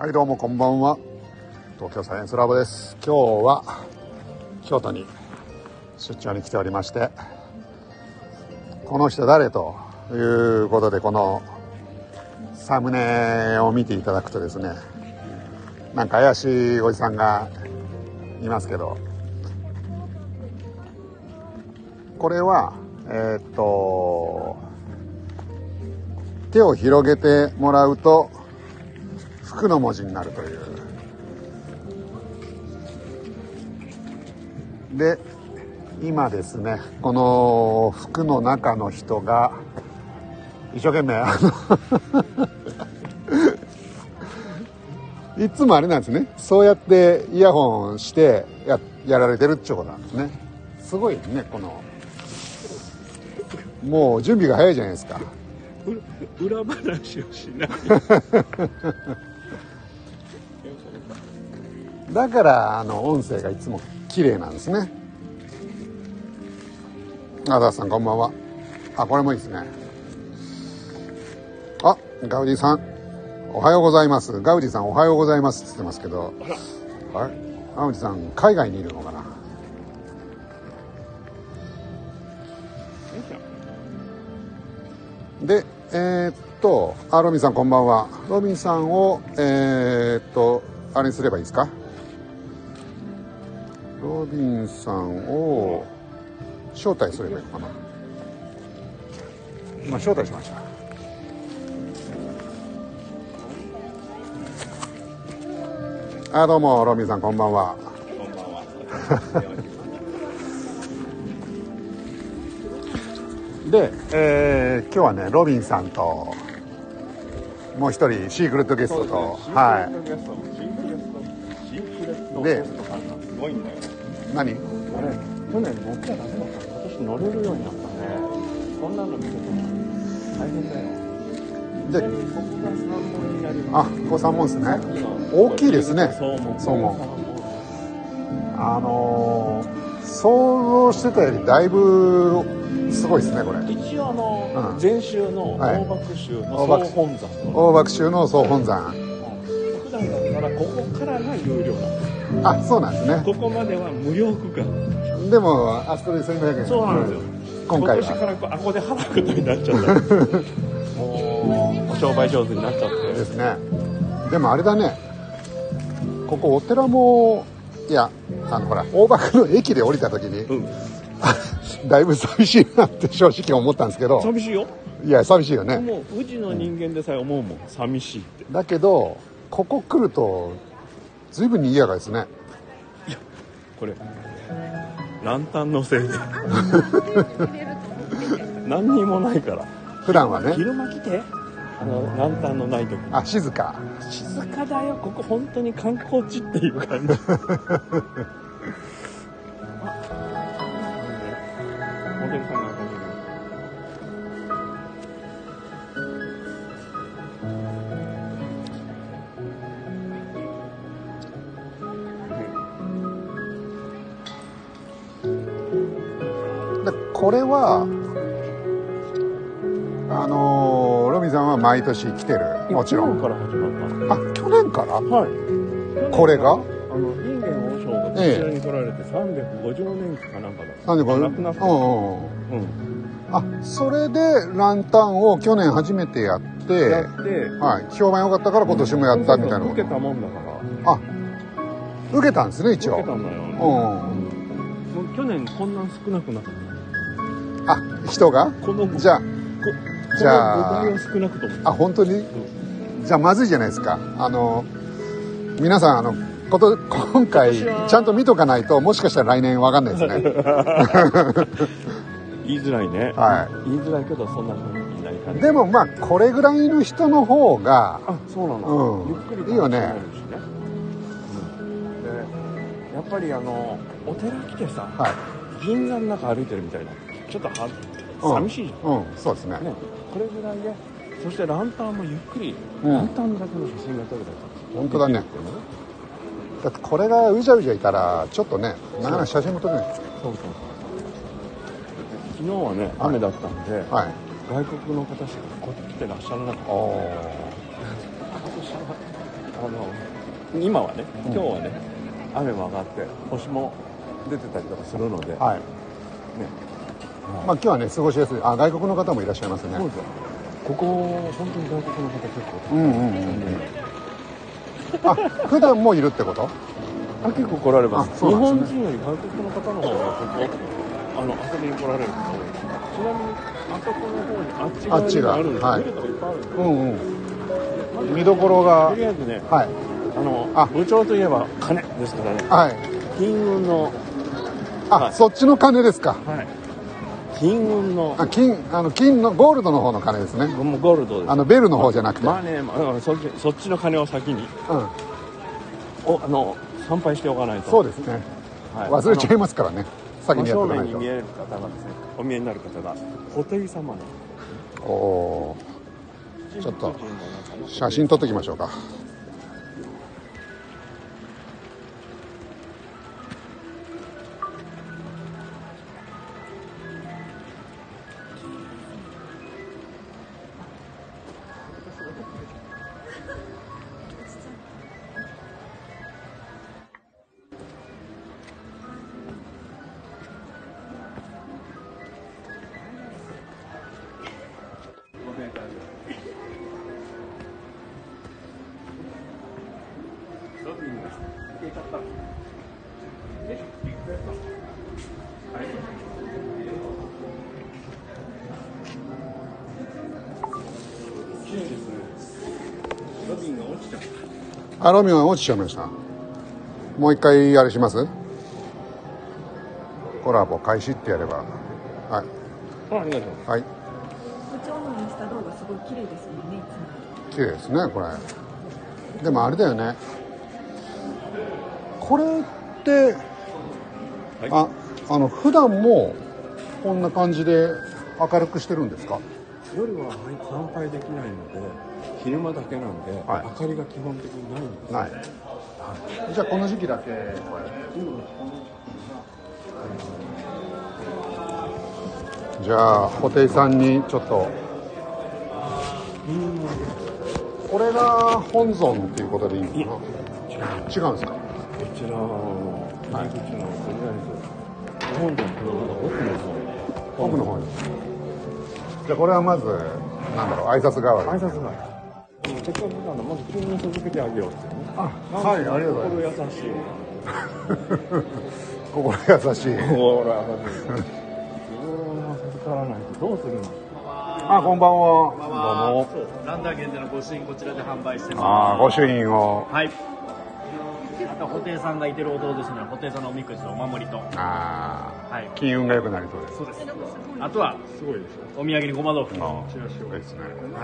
はいどうもこんばんは。東京サイエンスラボです。今日は京都に出張に来ておりましてこの人誰ということでこのサムネを見ていただくとですねなんか怪しいおじさんがいますけどこれはえーっと手を広げてもらうと福の文字になるという。で今ですねこの服の中の人が一生懸命あの いつもあれなんですね。そうやってイヤホンしてややられてるってことなんですね。すごいねこの。もう準備が早いじゃないですか。裏話をしない だからあの音声がいつも綺麗なんですね。あダさんこんばんは。あこれもいいですね。あガウディさん。おはようございます。ガウディさんおはようございますって言ってますけど。あれガウディさん海外にいるのかな？でえーっとあロビンさんこんばんは。ロビンさんをえーっとあれにすればいいですか？ロビンさんを招待すればいいのかな？今招待しました。あどうもロビンさんこんばんは。こんばんは。で、えー今日はねロビンさんともう一人シークレットゲストと、はい。ん。だよい何去年乗っちゃダメだった今年乗れるようになったね。こんなの見てても大変だよ。でちなみにここが三門になりあますここ三門ですね。大大きいですね。そう門そう門あのー想像してたよりだいぶすごいですねこれ。一応あの、うん。前週のはい。大爆州の総本山の、大爆州の総本山。普段だったらここからが有料なんですあそうなんですね。ここまでは無料区間。でもあそこで1500円そうなんですよ。今回今年かはらこうあここで払うことになっちゃったもうお商売上手になっちゃってですね。でもあれだね。ここお寺もいやあのほら大爆の駅で降りた時に。うん だいぶ寂しいなって正直思ったんですけど。寂しいよ。いや寂しいよね。もう宇治の人間でさえ思うもん。寂しいって。だけどここ来ると随分賑やかですね。これランタンのせいで。何にもないから。普段はね。昼間来て。あのランタンのない時。あ静か。静かだよ。ここ本当に観光地っていう感じ モデルさん。が遊んでるでこれはあのーロビンさんは毎年来てる。もちろん。去年から始まった。のあ去年から？はい。これが？350年かなんかだなんでこれ亡くなった。うんうんうん。うんあそれでランタンを去年初めてやってやってはい、評判良かったから今年もやったみたいなこ受けとたもんだから。あ受けたんですね一応。受けたんだよ、うんもう去年こんな少なくなかった。あ人が？このじゃあこじゃあこの5倍は少なくとも。あ本当に？じゃあまずいじゃないですか。あの皆さんあのこと今回ちゃんと見とかないともしかしたら来年わかんないですね。言いづらいね、は言いづらいけどそんな感じになりかね。いでもまあこれぐらいの人の方があそうなの、うん。ゆっくりいいよね。うん。でやっぱりあのお寺来てさはい。銀座の中歩いてるみたいな。ちょっとはうん。寂しいじゃん、うん。そうですね。ね、これぐらいでそしてランタンもゆっくり、うん。ランタンだけの写真が撮れたり本当だねだってこれがうじゃうじゃいたらちょっとねなかなか写真も撮れないそうそう昨日はね雨だったんで、はい。外国の方しかここ来てらっしゃらなかったおー今年はあの今はね今日はね、雨も上がって星も出てたりとかするので、はい。ね。まあ今日はね過ごしやすい。あ外国の方もいらっしゃいますね。ここ本当に外国の方結構うんうんうんあ普段もいるってこと？あ結構来られます。あそう日なんですね。本人より外国の方の方がここあの遊びに来られる方が多いですちなみにあそこの方にあっち側にもあるんですあっちがはい。見るとこいっぱいあるんですようんうん。見どころが。とりあえずねはい。あのあ。部長といえば金ですからね。はい。金運のあ、はい。そっちの金ですか。はい金運の。あ金あの金のゴールドの方の金ですね。もうゴールドです。あのベルの方じゃなくて、マーネーまあそっちそっちの金を先に。うん。おあの参拝しておかないと。そうですね。はい。忘れちゃいますからね。先にやっておかないと。面に見える方がですねお見えになる方が布袋様の。おおちょっと写真撮っておきましょうかロビンが落ちちゃうあロミオン落ちちゃいました。もう一回あれします？コラボ開始ってやれば。はい。はい。部長のインスタ動画すごい綺麗ですよねいつも。綺麗ですねこれ。でもあれだよねこれって、ああの普段もこんな感じで明るくしてるんですか？夜は参拝できないので昼間だけなんで、はい。明かりが基本的にないんです。ない、じゃあこの時期だけこれ。じゃあ布袋さんにちょっと。これが本尊っていうことでいいのかな？違うんですか？こちらの入り口のとりあえず本堂の奥の方奥の方にじゃあこれはまずなんだろう挨拶代わり挨拶がせっかくなのまず急に続けてあげようってねあはいありがとうござい心優しいます心優しい心優しい自分は授からないとどうするのあこんばんはどうもそうランダー限定の御朱印こちらで販売してますあ御朱印を。はい。布袋さんがいてるお堂ですので布袋さんのおみくじとお守りと。あはい。ー金運が良くなりそうです。そうです。あとはすごいでしお土産にごま豆腐。あはーいいですね。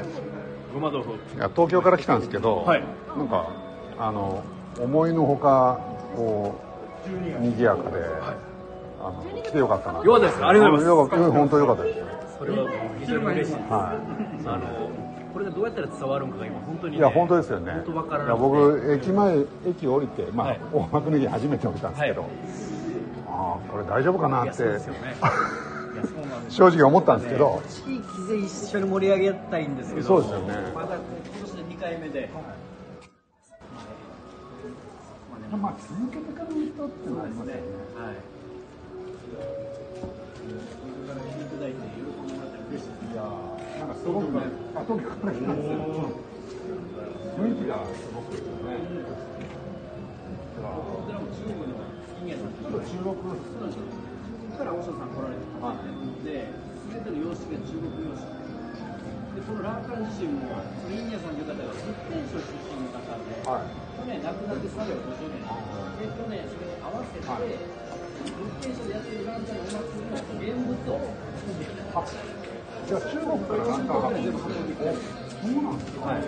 い。ごま豆腐。いや東京から来たんですけど、はい。なんかあの思いのほかこう賑やかで、あの来てよかったなよかったです。ありがとうございます。す本当よかったですそれは非常に嬉しいです。はあのこれがどうやったら伝わるのかが今本当に、い、ね、いや本当ですよね。本当わからいやなくて。僕駅前駅降りてまあ、はい。大幕の駅初めて降りたんですけど、はい。ああこれ大丈夫かないってやそうですよね。正直思ったんですけど、地域で一緒に盛り上げたいんですけどそうですよね。まだ今年で2回目で。まあ続けてからの人ってのありますよね。はい。いただいて喜んでもらって嬉しいです。いやーなんかすごくねあ東京から来たんですけど雰囲気がすごくいいですよねちらも中国の金谷さんと中国そうなんですよ。中国から和尚さん来られてたんですね。で、すべての様式が中国様式で。このラーカン自身も、そのインニャさんという方が福建省出身の方で、はい去年亡くなって3年5周年で、去年それに合わせて、福建省でやってるランカンのお祭りの現物を作ってきた。じゃあ中国からなんか。運んでくるそうなんです。かはい。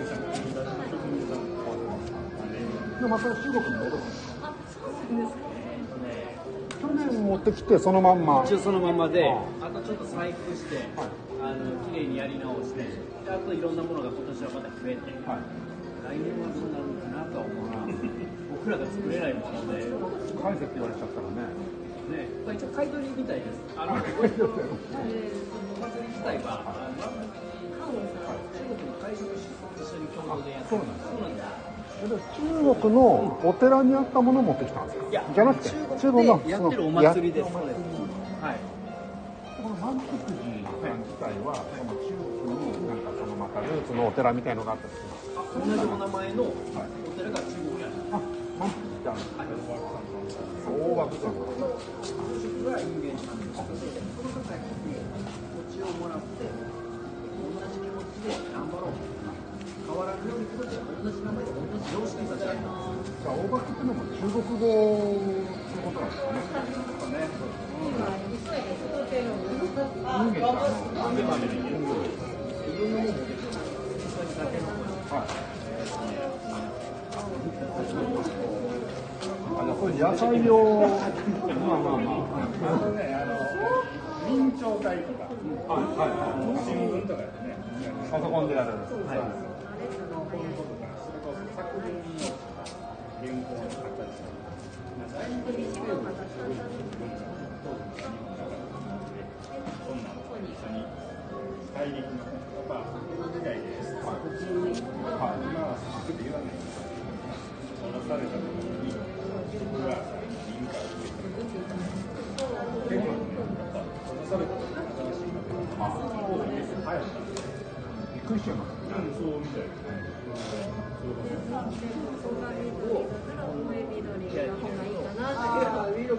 でまた中国に戻るんです。か去年持ってきてそのまんま。一応そのままで、あとちょっと細工して、あの綺麗にやり直して、であといろんなものが今年はまた増えて、はい。来年はどうなるのかなとは思うな。僕らが作れないもので、返せって言われちゃったらね。ね、まあ一応買い取りみたいです。あの、祭り自体は、あの、中国の会食と一緒に共同でやってるんです。中国のお寺にあったものを持ってきたんですかいやじゃなくて中国のやってるお祭りですこの満腹寺自体は、中国になんかそのまた。ルーツのお寺みた。いのがあった。りします同じお名前のお寺が中国にあるあ、満腹寺ってあるんですか大枠さんのが有名なんですこの方にをもらって同じ気持ちで頑張ろう変わらぬようにことで同じ名前で同じ常識させられたんですじゃあ大枠っていうのも中国語ってことなんですかね。人間ってあのなんでまでに言うのあ、じゃあこれ野菜用。まあまあまあ。明朝体とか、新聞とか。ですね、パソコンでやるんです。はい。こういうことか、それこそ作文に原稿を書いたりする。そんなの一緒に大陸のまあ時代です。はい。はい。今は作って言わないです。殺されたちゃいますね。そうみたいですね。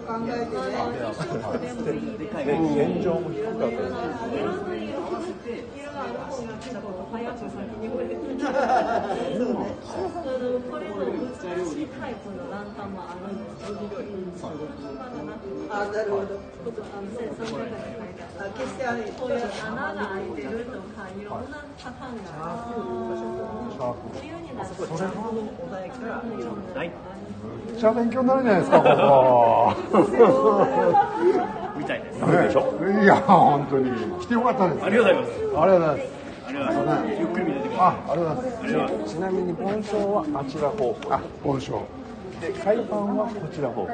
考えてね。現状も低かったですあ、なるほど。あ、決してあれ。こういう穴が開いてるとかいろんなパターンがあるめっちゃ勉強になるじゃないですか、こみたいですこ。ね、いや、本当に。来てよかったです。ありがとうございますありがとうございます。ありがとうございますゆっくり見ててくださいあ、ありがとうございます。ちなみに盆栽はあちら方向あ、本性。で海パンはこちら方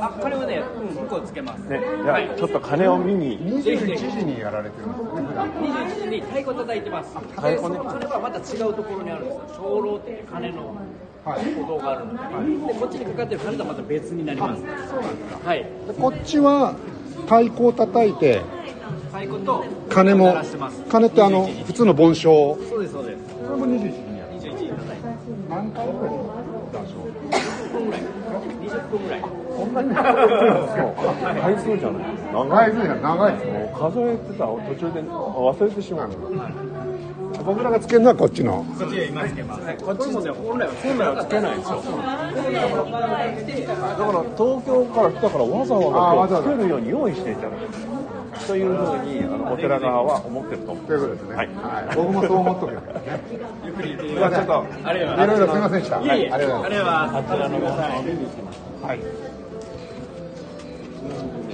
あ、これはね、うん、向こうつけます。じゃあちょっと鐘を見に21時にやられてるんですね、普段。21時に太鼓叩いてます。太鼓ねでそれはまた違うところにあるんですよ。鐘楼っていう鐘のはい。鼓動があるので、でこっちにかかってる鐘とはまた別になります。はい。でこっちは太鼓を叩いて、太鼓と鐘も鐘ってあの、普通の盆章。そうですそうです。それも21時にやる。21時に叩いて何回ぐらい談10分ぐらい。20分ぐらい。そんなに長いですか回数じゃない長い長いですね、長いですね。もう数えてた途中で忘れてしまう僕らがつけるのはこっちの。こっちへ今つけます。こっちもね、本来は本来はつけないんですよだから東京から来たからわざわわざつけるように用意していただくというふうにあのお寺側は思ってると思うということですね。はいはい。僕もそう思っと。ゆっくりちょっと、あいます。いろいろすみませんでした。あ。あちらの方はい。はい。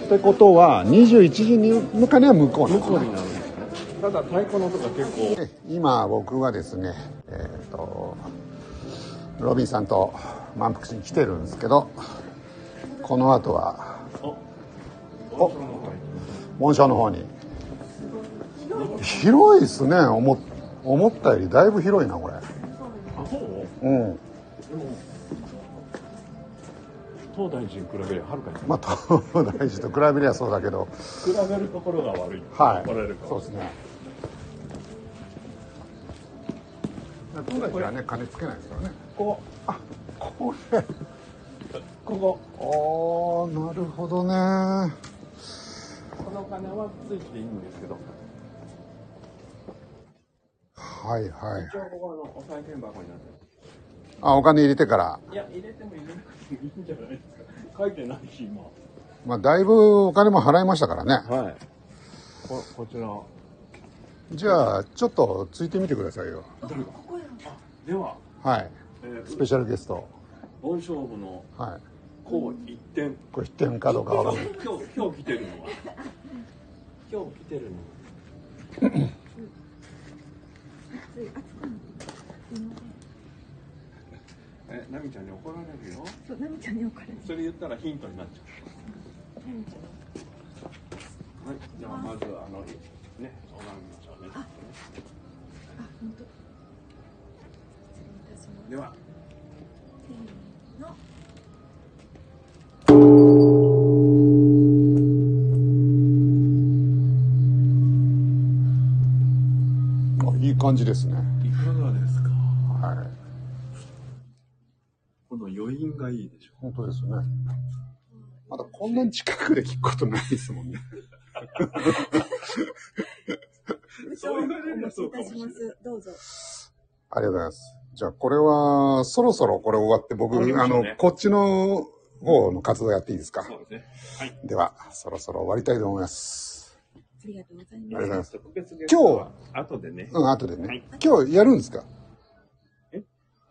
ってことは、21時に向かいは向こう向こうになただ太鼓の音が結構で今僕はですね、えっ、と、ロビンさんと満腹地に来てるんですけど、この後は、お、盆栽の方に。広いですね、思思ったよりだいぶ広いな、これ。あそう？うん。東大寺に比べればはるかにまあ、東大寺と比べりゃそうだけど、比べるところが悪いはい怒られる。かそうですね。東大寺はね、金つけないですからね。こあ、これ。ここああ、なるほどね。この金はついていいんですけどはいはい一。応ここあのお賽銭箱になってるあ、お金入れてから。いや入れても入れなくてもいいんじゃないですか書いてないし今まあ、だいぶお金も払いましたからね。はいここちらじゃあ、ちょっとついてみてくださいよ。では、はい。えースペシャルゲスト。盆勝負のはい。こう一点これ必点かどうかわかんない。今日今日来てるのは今日来てるのえ、ナミちゃんに怒られるよ？そう、ナミちゃんに怒られる。それ言ったらヒントになっちゃう。はい、じゃあまずあのね、拝みましょうね。あ、本当。失礼いたします。ではあいい感じですね。いかがですかはい。この余韻がいいでしょ本当ですね。まだこんなに近くで聞くことないですもんね。そう言われればそうかいたしもしれないます。どうぞ。ありがとうございます。じゃあ、これは、そろそろこれ終わって、僕、終わりまあのこっちの方の活動やっていいですか？そうですねはいでは、そろそろ終わりたいと思います。ありがとうございあります。がとうございます。特別ゲストは？後でねうん、後でね。はい今日やるんですか？え？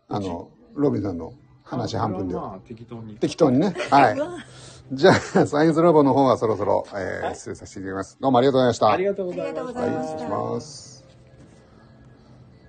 あの、ロビンさんの話半分では。まあ適当に適当にね。はい。じゃあ、サイエンスラボの方はそろそろ、えー失礼させていただきます。どうもありがとうございました。ありがとうございましたありがとうございましたはい、失礼します。